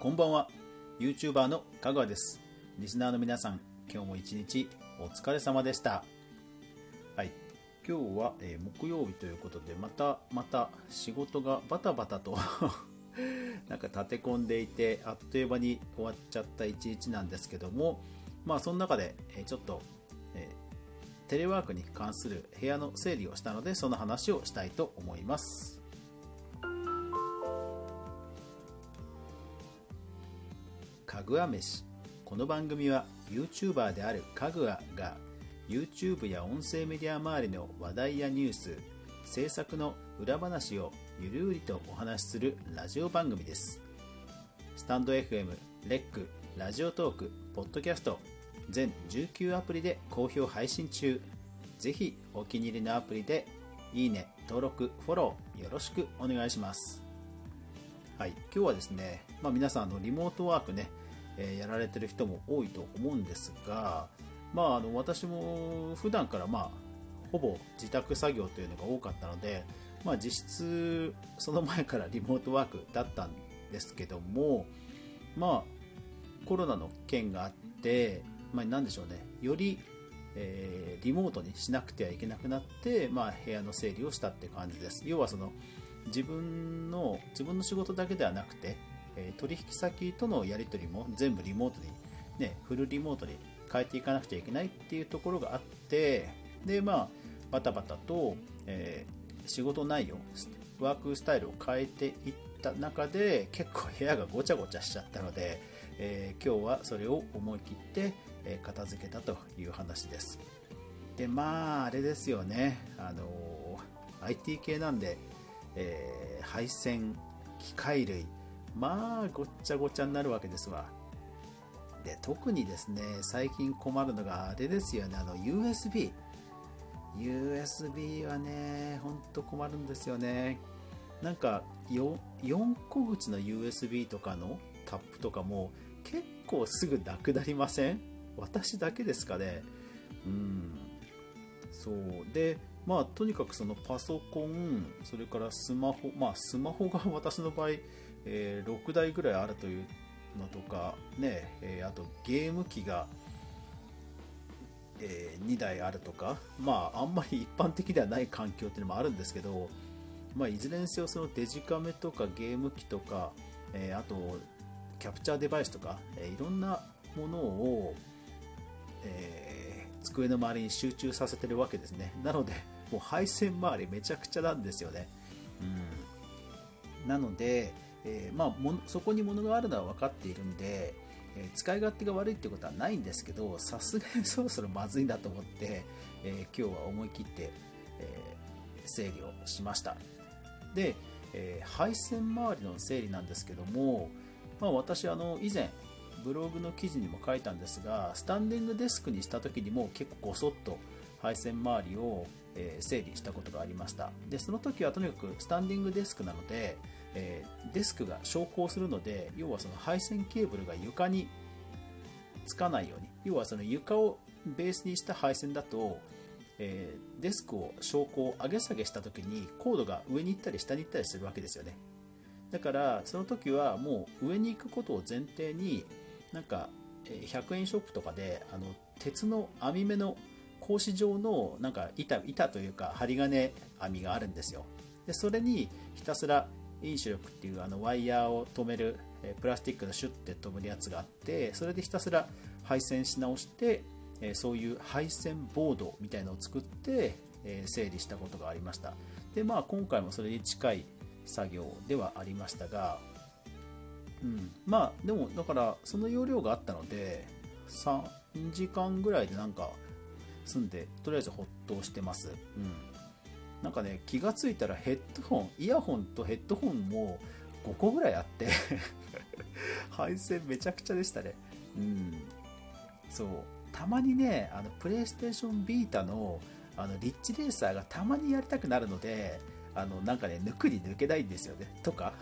こんばんは。YouTuber の香川です。リスナーの皆さん今日も一日お疲れ様でした。はい。今日は、えー木曜日ということでまたまた仕事がバタバタと なんか立て込んでいてあっという間に終わっちゃった一日なんですけどもまあその中で、えーちょっと、えーテレワークに関する部屋の整理をしたのでその話をしたいと思います。ぐわ飯この番組は YouTuber であるかぐわが YouTube や音声メディア周りの話題やニュース制作の裏話をゆるうりとお話しするラジオ番組です。スタンド FM、レック、ラジオトーク、ポッドキャスト全19アプリで好評配信中。ぜひお気に入りのアプリでいいね、登録、フォローよろしくお願いします。はい、今日はですね、まあ、皆さんのリモートワークね、えーやられてる人も多いと思うんですが、まあ、あの私も普段から、まあ、ほぼ自宅作業というのが多かったので、まあ、実質その前からリモートワークだったんですけども、まあ、コロナの件があって、まあ、なんでしょうね。より、えーリモートにしなくてはいけなくなって、まあ、部屋の整理をしたって感じです。要はその自分の自分の仕事だけではなくて、え取引先とのやり取りも全部リモートに、ね、フルリモートに変えていかなくちゃいけないっていうところがあってでまあバタバタと、えー仕事内容ワークスタイルを変えていった中で結構部屋がごちゃごちゃしちゃったので、えー今日はそれを思い切って、え片付けたという話です。でまああれですよね。あの IT 系なんで、え配線機械類まあごっちゃごちゃになるわけですわ。で特にですね最近困るのがあれですよね。あの USB USB はねほんと困るんですよね。なんか 4, 4個口の USB とかのタップとかも結構すぐなくなりません？私だけですかね。うん。そう。でまあとにかくそのパソコンそれからスマホまあスマホが私の場合、えー6台ぐらいあるというのとかね、えーあとゲーム機が、え2台あるとかまああんまり一般的ではない環境っていうのもあるんですけどまあ、いずれにせよそのデジカメとかゲーム機とか、えーあとキャプチャーデバイスとか、えいろんなものを、え机の周りに集中させてるわけですね。なのでもう配線周りめちゃくちゃなんですよね、うん、なので、えーまあ、もそこに物があるのは分かっているんで、えー使い勝手が悪いってことはないんですけどさすがにそろそろまずいなと思って、えー今日は思い切って、えー整理をしました。で、えー配線周りの整理なんですけども、まあ、私あの以前ブログの記事にも書いたんですがスタンディングデスクにした時にも結構ごそっと配線周りを、整理したことがありました。でその時はとにかくスタンディングデスクなので、えーデスクが昇降するので要はその配線ケーブルが床につかないように要はその床をベースにした配線だと、えーデスクを昇降上げ下げした時にコードが上に行ったり下に行ったりするわけですよね。だからその時はもう上に行くことを前提になんか100円ショップとかであの鉄の網目の格子状のなんか板板というか針金網があるんですよ。でそれにひたすらインシュ力っていうあのワイヤーを止めるえプラスチックのシュッて止めるやつがあってそれでひたすら配線し直してえそういう配線ボードみたいのを作ってえ整理したことがありました。でまあ今回もそれに近い作業ではありましたがうん、まあでもだからその容量があったので3時間ぐらいでなんか済んでとりあえずほっとしてます、うん、なんかね気がついたらヘッドホンイヤホンとヘッドホンも5個ぐらいあって 配線めちゃくちゃでしたね。うん。そう。たまにねあのプレイステーションビータのあのリッチレーサーがたまにやりたくなるのであのなんかね抜くに抜けないんですよね。とか。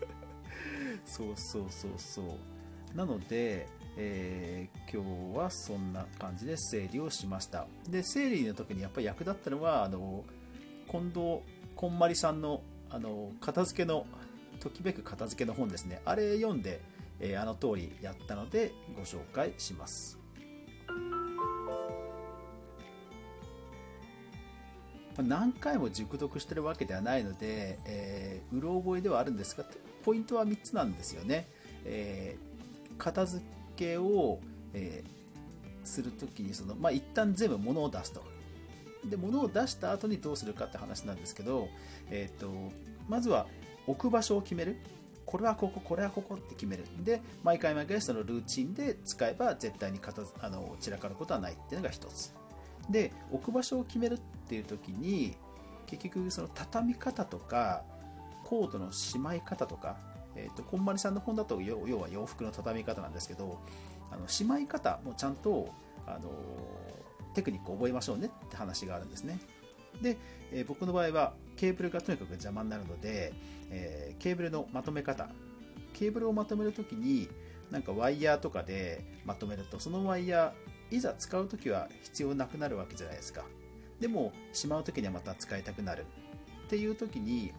そうそうそうそう。なので、えー今日はそんな感じで整理をしました。で整理の時にやっぱり役立ったのはあの近藤こんまりさんのあの片付けのときめく片付けの本ですね。あれ読んでえー、あの通りやったのでご紹介します。何回も熟読してるわけではないので、えー、うろ覚えではあるんですがポイントは3つなんですよね、えー、片付けを、えー、するときにその、まあ、一旦全部物を出すと。で物を出した後にどうするかって話なんですけど、えーと、まずは置く場所を決める。これはこここれはここって決める。で毎回毎回そのルーチンで使えば絶対に片あの散らかることはないっていうのが1つ。で置く場所を決めるっていう時に結局その畳み方とかコートのしまい方とか、えーと、こんまりさんの本だと要は洋服の畳み方なんですけどあのしまい方もちゃんとあのテクニックを覚えましょうねって話があるんですね。で、えー、僕の場合はケーブルがとにかく邪魔になるので、えー、ケーブルのまとめ方。ケーブルをまとめるときになんかワイヤーとかでまとめるとそのワイヤーいざ使うときは必要なくなるわけじゃないですか。でもしまう時にはまた使いたくなる。っていう時に、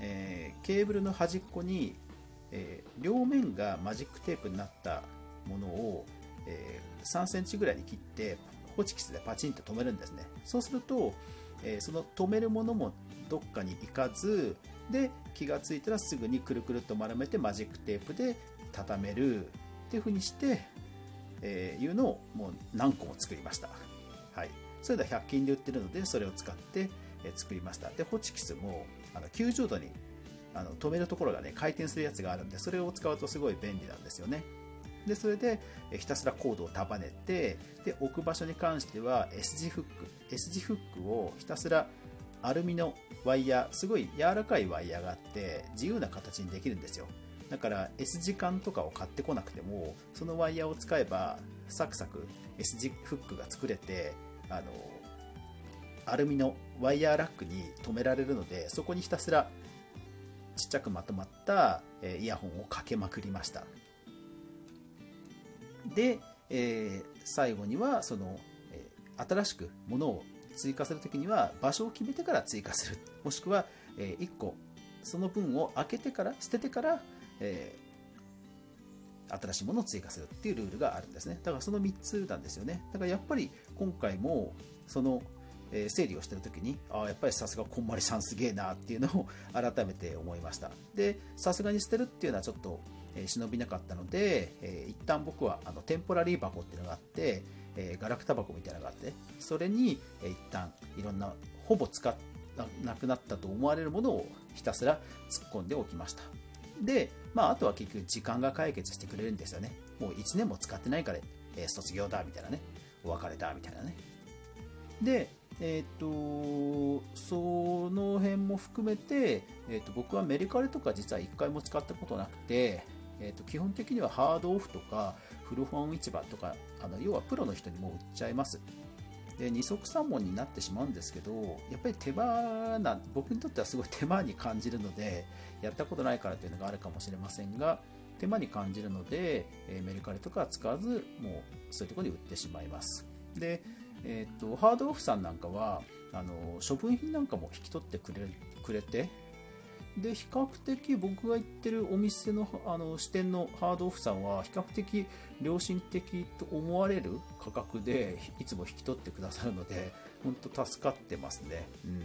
えー、ケーブルの端っこに、えー、両面がマジックテープになったものを、えー、3センチぐらいに切ってホチキスでパチンと止めるんですね。そうすると、えその止めるものもどっかに行かずで気がついたらすぐにくるくるっと丸めてマジックテープで畳めるっていう風にして、えいうのをもう何個も作りました。はい。それでは100均で売ってるのでそれを使って作りました。でホチキスもあの90度にあの止めるところがね回転するやつがあるんでそれを使うとすごい便利なんですよね。でそれでひたすらコードを束ねてで置く場所に関しては S 字フック S 字フックをひたすらアルミのワイヤーすごい柔らかいワイヤーがあって自由な形にできるんですよ。だから S 字管とかを買ってこなくてもそのワイヤーを使えばサクサク S 字フックが作れてあのアルミのワイヤーラックに止められるのでそこにひたすらちっちゃくまとまったイヤホンをかけまくりました。で、えー、最後にはその、えー、新しくものを追加するときには場所を決めてから追加する。もしくは、えー、1個その分を開けてから捨ててから、え新しいものを追加するっていうルールがあるんですね。だからその3つなんですよね。だからやっぱり今回もそのえ整理をしてる時にああやっぱりさすがこんまりさんすげえなっていうのを改めて思いました。でさすがに捨てるっていうのはちょっと、え忍びなかったので、えー、一旦僕はあのテンポラリー箱っていうのがあって、えー、ガラクタ箱みたいなのがあってそれに、えー、一旦いろんなほぼ使っなくなったと思われるものをひたすら突っ込んでおきました。で、まあ、あとは結局時間が解決してくれるんですよね。もう1年も使ってないから、えー、卒業だみたいなね。お別れだみたいなね。でえっ、とその辺も含めて、えーと、僕はメリカリとか実は1回も使ったことなくて、えーと、基本的にはハードオフとか古本市場とかあの要はプロの人にも売っちゃいます。で二足三門になってしまうんですけどやっぱり手間な僕にとってはすごい手間に感じるのでやったことないからというのがあるかもしれませんが手間に感じるので、えー、メルカリとかは使わずもうそういうところに売ってしまいます。でえーと、ハードオフさんなんかはあの処分品なんかも引き取ってくれくれてで比較的僕が行ってるお店のあの支店のハードオフさんは比較的良心的と思われる価格でいつも引き取ってくださるので本当助かってますね、うん、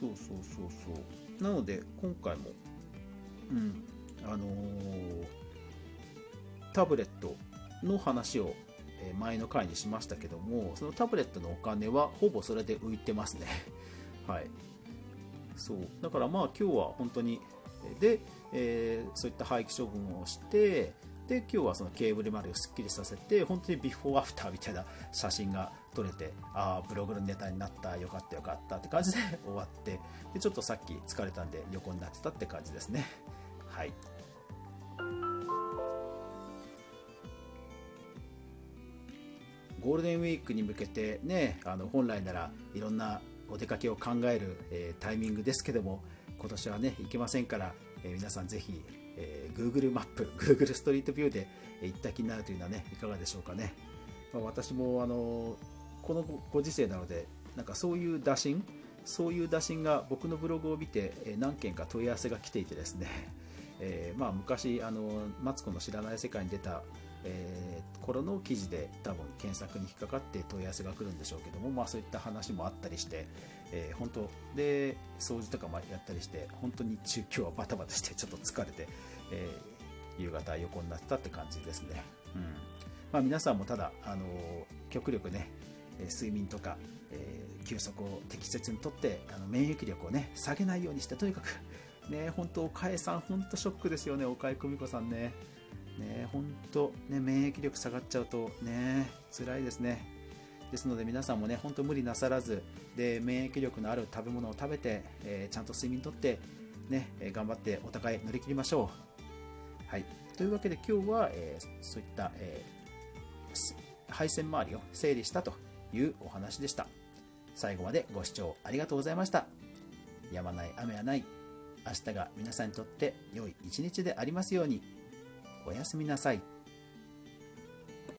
そうそうそうそう。なので今回も、うん。あのー、タブレットの話を前の回にしましたけどもそのタブレットのお金はほぼそれで浮いてますね。はい。そう。だからまあ今日は本当にで、えー、そういった廃棄処分をしてで今日はそのケーブルまでをすっきりさせて本当にビフォーアフターみたいな写真が撮れてああブログのネタになったよかったよかったって感じで 終わってでちょっとさっき疲れたんで横になってたって感じですね。はい。ゴールデンウィークに向けてねあの本来ならいろんなお出かけを考える、え、タイミングですけども今年はね行けませんから、え、皆さんぜひ、え、Google マップ Google ストリートビューで行った気になるというのはねいかがでしょうかね、まあ、私もあのこのご時世なのでなんかそういう打診そういう打診が僕のブログを見て、何件か問い合わせが来ていてですね。えー、まあ、昔あのマツコの知らない世界に出た、えー、頃の記事で多分検索に引っかかって問い合わせが来るんでしょうけども、まあ、そういった話もあったりして、えー、本当で掃除とかもやったりして本当に中今日はバタバタしてちょっと疲れて、え夕方横になったって感じですね、うんまあ、皆さんもただ、あの極力ね睡眠とか、え休息を適切にとってあの免疫力をね下げないようにしてとにかくね、本当、岡江さん、本当ショックですよね、岡江久美子さんね。ね、本当、ね、免疫力下がっちゃうとね、辛いですね。ですので皆さんもね、本当無理なさらず、で、免疫力のある食べ物を食べて、えー、ちゃんと睡眠とって、ね、え頑張ってお互い乗り切りましょう。はい。というわけで今日は、えー、そういった、えー、配線周りを整理したというお話でした。最後までご視聴ありがとうございました。やまない雨はない。明日が皆さんにとって良い一日でありますように。おやすみなさい。